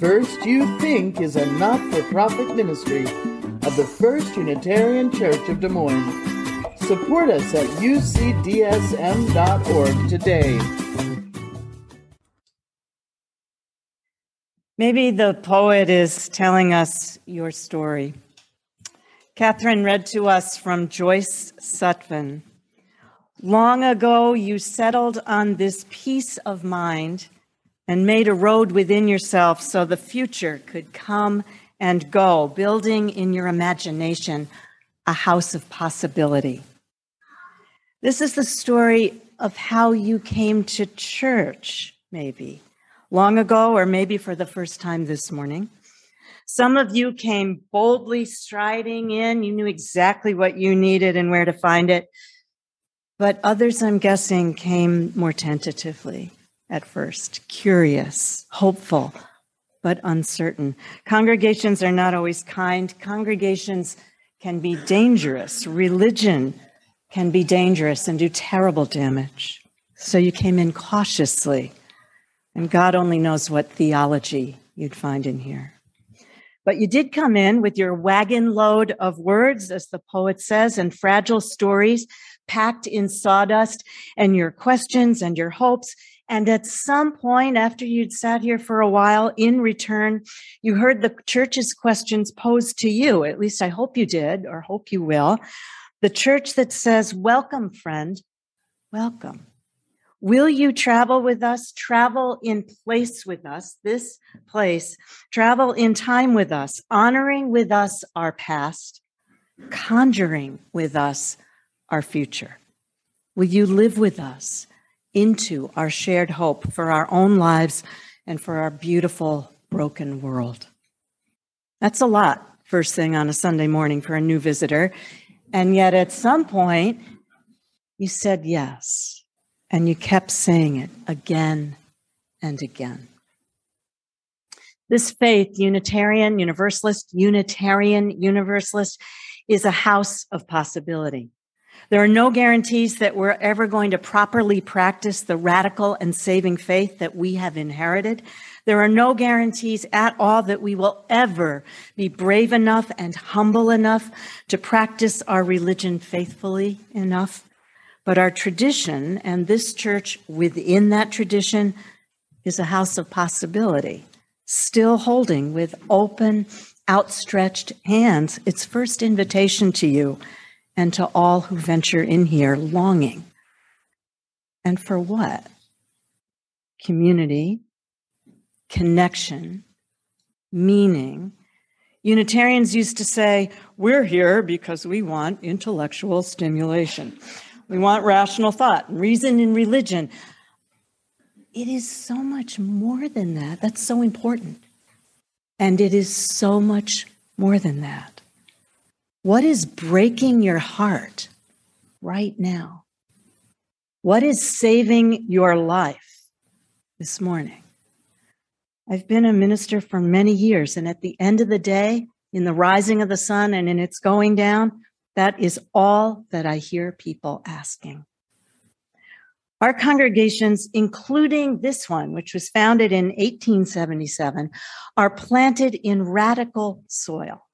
First You Think is a not for profit ministry of the First Unitarian Church of Des Moines. Support us at ucdsm.org today. Maybe the poet is telling us your story. Catherine read to us from Joyce Sutphen. Long ago, you settled on this peace of mind and made a road within yourself so the future could come and go, building in your imagination a house of possibility. This is the story of how you came to church, maybe long ago, or maybe for the first time this morning. Some of you came boldly striding in. You knew exactly what you needed and where to find it. But others, I'm guessing, came more tentatively at first, curious, hopeful, but uncertain. Congregations are not always kind. Congregations can be dangerous. Religion can be dangerous and do terrible damage. So you came in cautiously, and God only knows what theology you'd find in here. But you did come in with your wagon load of words, as the poet says, and fragile stories packed in sawdust, and your questions and your hopes. And at some point, after you'd sat here for a while, in return, you heard the church's questions posed to you. At least I hope you did, or hope you will. The church that says, Welcome, friend, welcome. Will you travel with us? Travel in place with us, this place. Travel in time with us, honoring with us our past, conjuring with us our future. Will you live with us into our shared hope for our own lives and for our beautiful broken world? That's a lot, first thing on a Sunday morning for a new visitor. And yet at some point, you said yes. And you kept saying it again and again. This faith, Unitarian, Universalist, Unitarian, Universalist, is a house of possibility. There are no guarantees that we're ever going to properly practice the radical and saving faith that we have inherited. There are no guarantees at all that we will ever be brave enough and humble enough to practice our religion faithfully enough. But our tradition and this church within that tradition is a house of possibility, still holding with open, outstretched hands its first invitation to you and to all who venture in here longing. And for what? Community, connection, meaning. Unitarians used to say, We're here because we want intellectual stimulation. We want rational thought, reason in religion. It is so much more than that. That's so important. And it is so much more than that. What is breaking your heart right now? What is saving your life this morning? I've been a minister for many years, and at the end of the day, in the rising of the sun and in its going down, that is all that I hear people asking. Our congregations, including this one, which was founded in 1877, are planted in radical soil.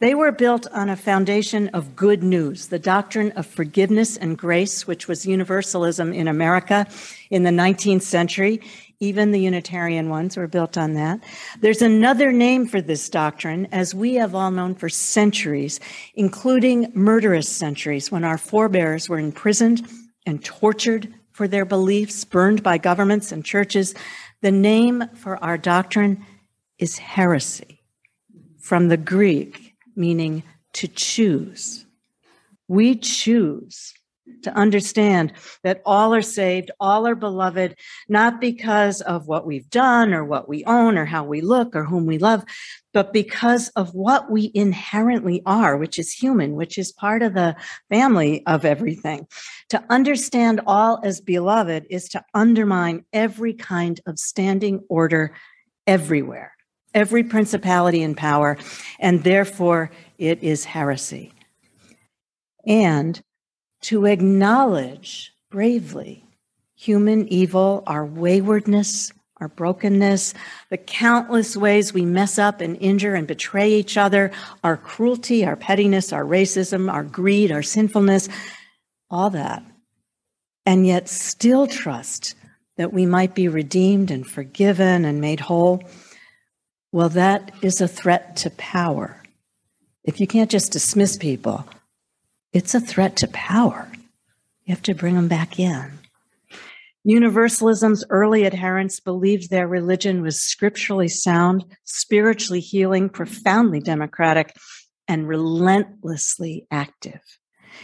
They were built on a foundation of good news, the doctrine of forgiveness and grace, which was universalism in America in the 19th century. Even the Unitarian ones were built on that. There's another name for this doctrine, as we have all known for centuries, including murderous centuries when our forebears were imprisoned and tortured for their beliefs, burned by governments and churches. The name for our doctrine is heresy, from the Greek meaning to choose. We choose to understand that all are saved, all are beloved, not because of what we've done or what we own or how we look or whom we love, but because of what we inherently are, which is human, which is part of the family of everything. To understand all as beloved is to undermine every kind of standing order everywhere, every principality and power, and therefore it is heresy. And to acknowledge bravely human evil, our waywardness, our brokenness, the countless ways we mess up and injure and betray each other, our cruelty, our pettiness, our racism, our greed, our sinfulness, all that. And yet still trust that we might be redeemed and forgiven and made whole. Well, that is a threat to power. If you can't just dismiss people, it's a threat to power. You have to bring them back in. Universalism's early adherents believed their religion was scripturally sound, spiritually healing, profoundly democratic, and relentlessly active.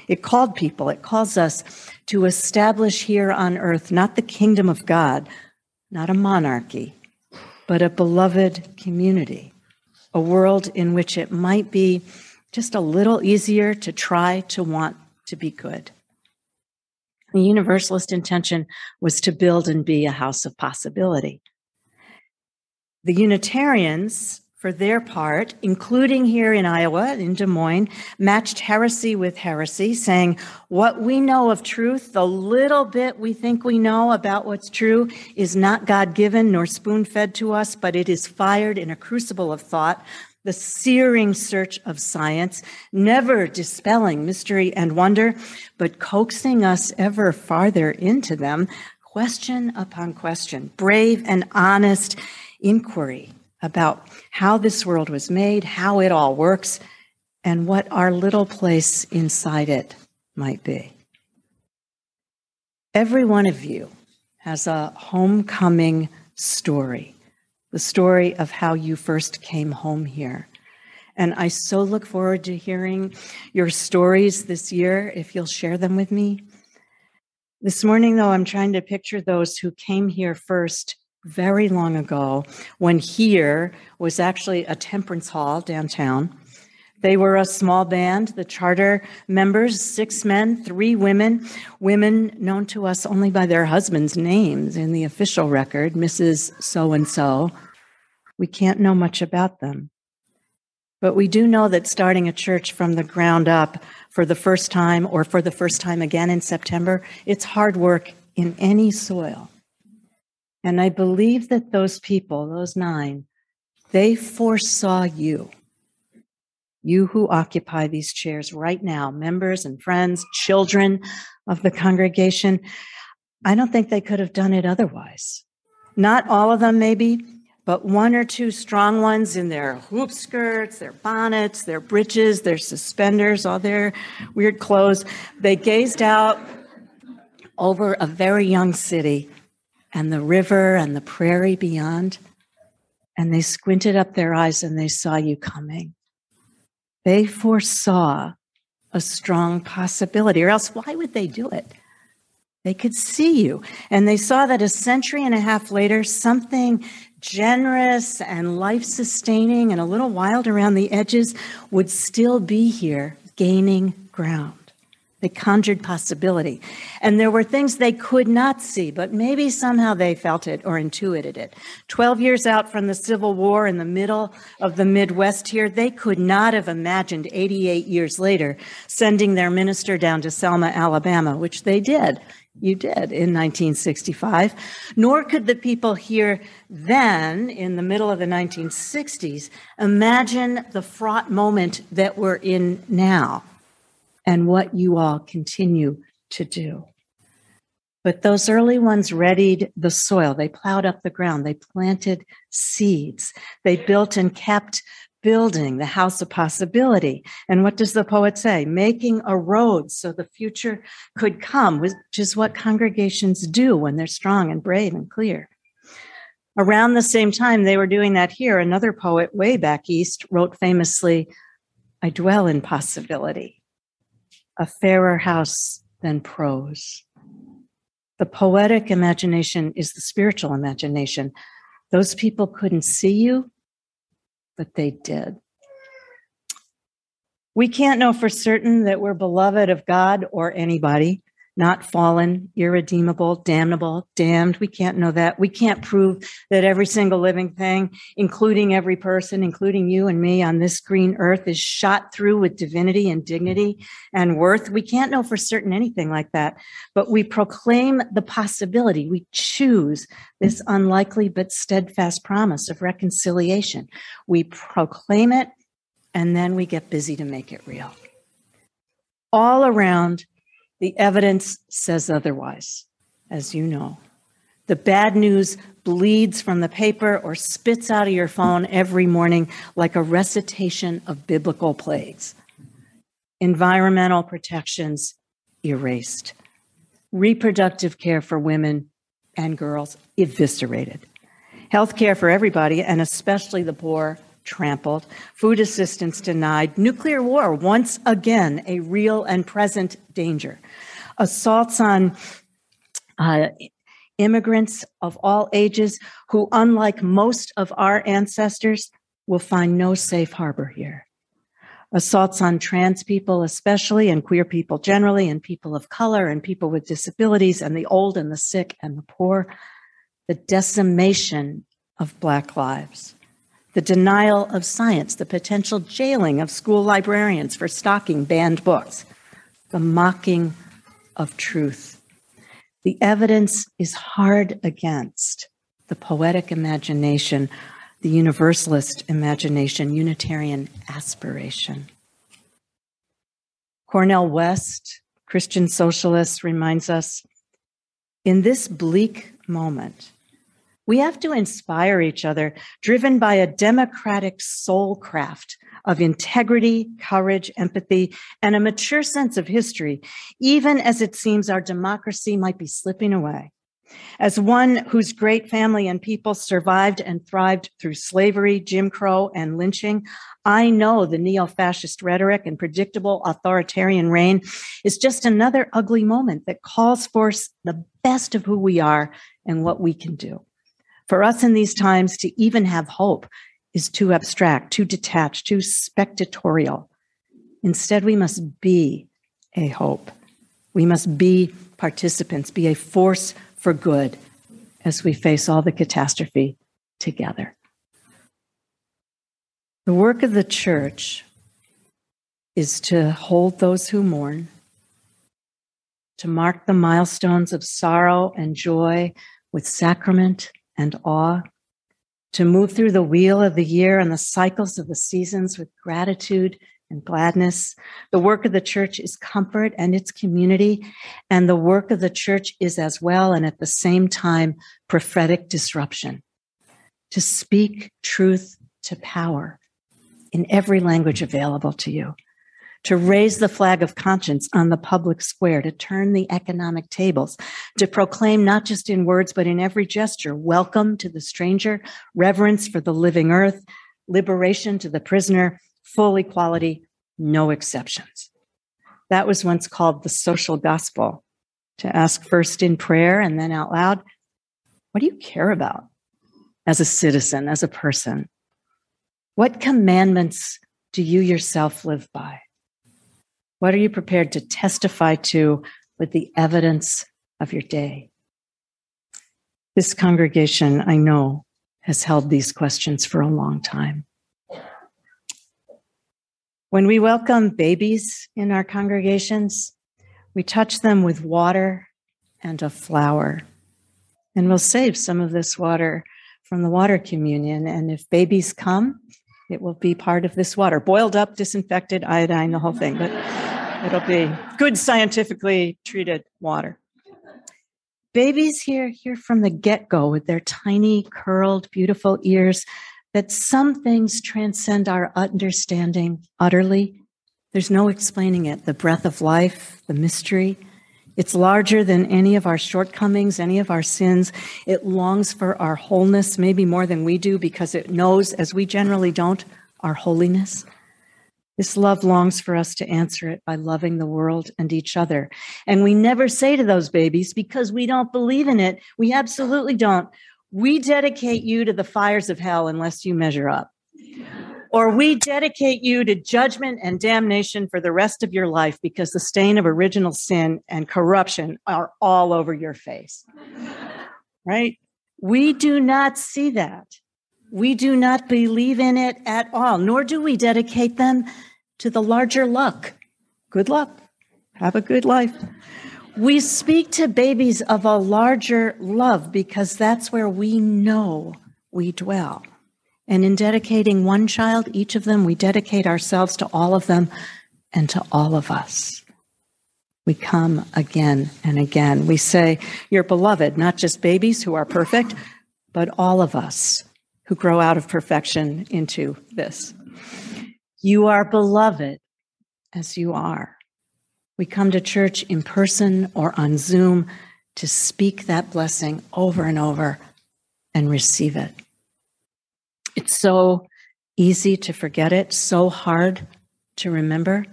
It called people, it calls us to establish here on earth not the kingdom of God, not a monarchy, but a beloved community, a world in which it might be just a little easier to try to want to be good. The Universalist intention was to build and be a house of possibility. The Unitarians, for their part, including here in Iowa, in Des Moines, matched heresy with heresy, saying, What we know of truth, the little bit we think we know about what's true, is not God given nor spoon fed to us, but it is fired in a crucible of thought the searing search of science, never dispelling mystery and wonder, but coaxing us ever farther into them, question upon question, brave and honest inquiry about how this world was made, how it all works, and what our little place inside it might be. Every one of you has a homecoming story the story of how you first came home here. And I so look forward to hearing your stories this year, if you'll share them with me. This morning, though, I'm trying to picture those who came here first very long ago when here was actually a temperance hall downtown. They were a small band, the charter members, six men, three women, women known to us only by their husbands' names in the official record, Mrs. So and so, we can't know much about them. But we do know that starting a church from the ground up for the first time or for the first time again in September, it's hard work in any soil. And I believe that those people, those nine, they foresaw you. You who occupy these chairs right now, members and friends, children of the congregation. I don't think they could have done it otherwise. Not all of them, maybe, but one or two strong ones in their hoop skirts, their bonnets, their breeches, their suspenders, all their weird clothes. They gazed out over a very young city and the river and the prairie beyond, and they squinted up their eyes and they saw you coming. They foresaw a strong possibility, or else why would they do it? They could see you. And they saw that a century and a half later, something generous and life sustaining and a little wild around the edges would still be here, gaining ground. They conjured possibility. And there were things they could not see, but maybe somehow they felt it or intuited it. 12 years out from the Civil War in the middle of the Midwest here, they could not have imagined 88 years later sending their minister down to Selma, Alabama, which they did you did in 1965, nor could the people here then, in the middle of the 1960s, imagine the fraught moment that we're in now and what you all continue to do. But those early ones readied the soil. They plowed up the ground. They planted seeds. They built and kept building the house of possibility. And what does the poet say? Making a road so the future could come, which is what congregations do when they're strong and brave and clear. Around the same time they were doing that here, another poet way back east wrote famously, I dwell in possibility, a fairer house than prose. The poetic imagination is the spiritual imagination. Those people couldn't see you, but they did. We can't know for certain that we're beloved of God or anybody. Not fallen, irredeemable, damnable, damned. We can't know that. We can't prove that every single living thing, including every person, including you and me on this green earth, is shot through with divinity and dignity and worth. We can't know for certain anything like that, but we proclaim the possibility. We choose this unlikely but steadfast promise of reconciliation. We proclaim it and then we get busy to make it real. All around, the evidence says otherwise, as you know. The bad news bleeds from the paper or spits out of your phone every morning like a recitation of biblical plagues. Environmental protections erased. Reproductive care for women and girls eviscerated. Health care for everybody, and especially the poor, trampled. Food assistance denied. Nuclear war, once again, a real and present danger assaults on uh, immigrants of all ages who, unlike most of our ancestors, will find no safe harbor here. Assaults on trans people, especially, and queer people generally, and people of color, and people with disabilities, and the old and the sick and the poor. The decimation of Black lives. The denial of science, the potential jailing of school librarians for stocking banned books, the mocking of truth. The evidence is hard against the poetic imagination, the universalist imagination, Unitarian aspiration. Cornel West, Christian socialist, reminds us in this bleak moment, we have to inspire each other, driven by a democratic soul craft of integrity, courage, empathy, and a mature sense of history, even as it seems our democracy might be slipping away. As one whose great family and people survived and thrived through slavery, Jim Crow, and lynching, I know the neo fascist rhetoric and predictable authoritarian reign is just another ugly moment that calls for the best of who we are and what we can do. For us in these times to even have hope is too abstract, too detached, too spectatorial. Instead, we must be a hope. We must be participants, be a force for good as we face all the catastrophe together. The work of the church is to hold those who mourn, to mark the milestones of sorrow and joy with sacrament and awe, to move through the wheel of the year and the cycles of the seasons with gratitude and gladness. The work of the church is comfort and its community. And the work of the church is as well, and at the same time, prophetic disruption. To speak truth to power in every language available to you to raise the flag of conscience on the public square, to turn the economic tables, to proclaim not just in words, but in every gesture, welcome to the stranger, reverence for the living earth, liberation to the prisoner, full equality, no exceptions. That was once called the social gospel to ask first in prayer and then out loud, what do you care about as a citizen, as a person? What commandments do you yourself live by? What are you prepared to testify to with the evidence of your day? This congregation, I know, has held these questions for a long time. When we welcome babies in our congregations, we touch them with water and a flower. And we'll save some of this water from the water communion. And if babies come, it will be part of this water, boiled up, disinfected, iodine, the whole thing. But It'll be good scientifically treated water. Babies here hear from the get go with their tiny, curled, beautiful ears that some things transcend our understanding utterly. There's no explaining it. The breath of life, the mystery. It's larger than any of our shortcomings, any of our sins. It longs for our wholeness, maybe more than we do, because it knows, as we generally don't, our holiness. This love longs for us to answer it by loving the world and each other. And we never say to those babies, because we don't believe in it, we absolutely don't. We dedicate you to the fires of hell unless you measure up. Or we dedicate you to judgment and damnation for the rest of your life because the stain of original sin and corruption are all over your face. Right? We do not see that. We do not believe in it at all, nor do we dedicate them to the larger luck. Good luck. Have a good life. We speak to babies of a larger love because that's where we know we dwell. And in dedicating one child, each of them, we dedicate ourselves to all of them and to all of us. We come again and again. We say, You're beloved, not just babies who are perfect, but all of us who grow out of perfection into this. You are beloved as you are. We come to church in person or on Zoom to speak that blessing over and over and receive it. It's so easy to forget it, so hard to remember.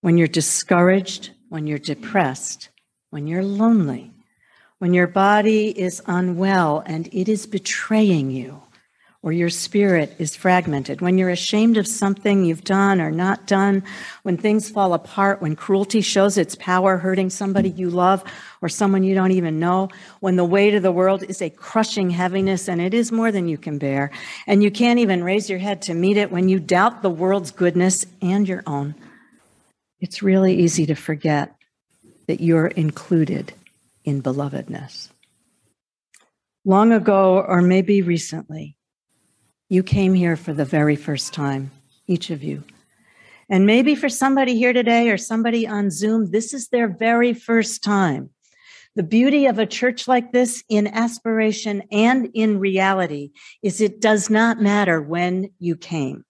When you're discouraged, when you're depressed, when you're lonely, when your body is unwell and it is betraying you, or your spirit is fragmented, when you're ashamed of something you've done or not done, when things fall apart, when cruelty shows its power, hurting somebody you love or someone you don't even know, when the weight of the world is a crushing heaviness and it is more than you can bear, and you can't even raise your head to meet it, when you doubt the world's goodness and your own, it's really easy to forget that you're included in belovedness. Long ago, or maybe recently, you came here for the very first time, each of you. And maybe for somebody here today or somebody on Zoom, this is their very first time. The beauty of a church like this in aspiration and in reality is it does not matter when you came.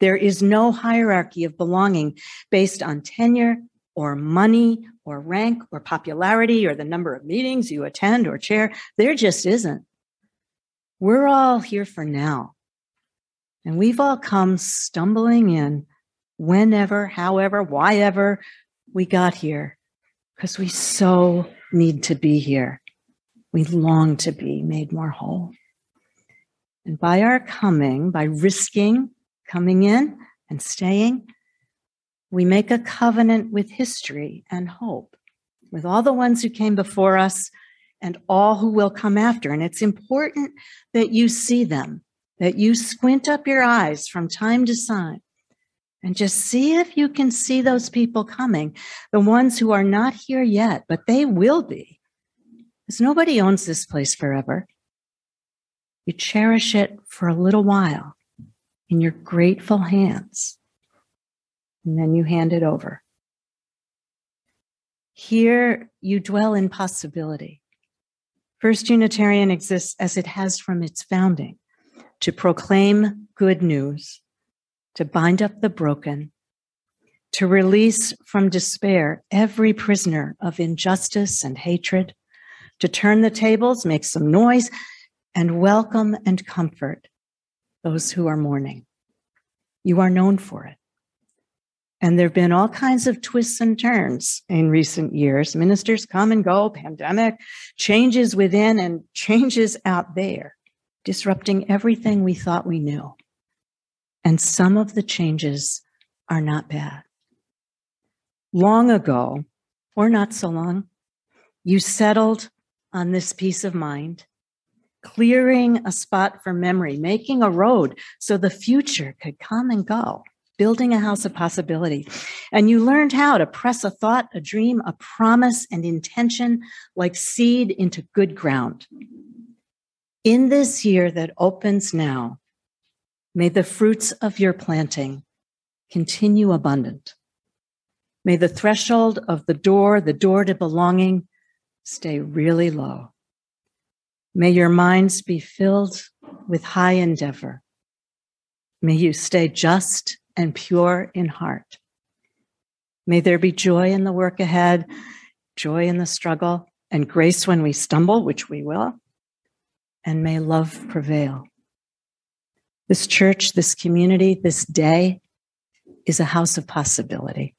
There is no hierarchy of belonging based on tenure or money or rank or popularity or the number of meetings you attend or chair. There just isn't. We're all here for now. And we've all come stumbling in whenever, however, why ever we got here, because we so need to be here. We long to be made more whole. And by our coming, by risking coming in and staying, we make a covenant with history and hope, with all the ones who came before us and all who will come after. And it's important that you see them that you squint up your eyes from time to time and just see if you can see those people coming, the ones who are not here yet, but they will be. Because nobody owns this place forever. You cherish it for a little while in your grateful hands, and then you hand it over. Here you dwell in possibility. First Unitarian exists as it has from its founding to proclaim good news, to bind up the broken, to release from despair every prisoner of injustice and hatred, to turn the tables, make some noise, and welcome and comfort those who are mourning. You are known for it. And there have been all kinds of twists and turns in recent years. Ministers come and go, pandemic, changes within and changes out there disrupting everything we thought we knew. And some of the changes are not bad. Long ago, or not so long, you settled on this peace of mind, clearing a spot for memory, making a road so the future could come and go, building a house of possibility. And you learned how to press a thought, a dream, a promise, and intention like seed into good ground. In this year that opens now, may the fruits of your planting continue abundant. May the threshold of the door, the door to belonging, stay really low. May your minds be filled with high endeavor. May you stay just and pure in heart. May there be joy in the work ahead, joy in the struggle, and grace when we stumble, which we will, and may love prevail. This church, this community, this day is a house of possibility.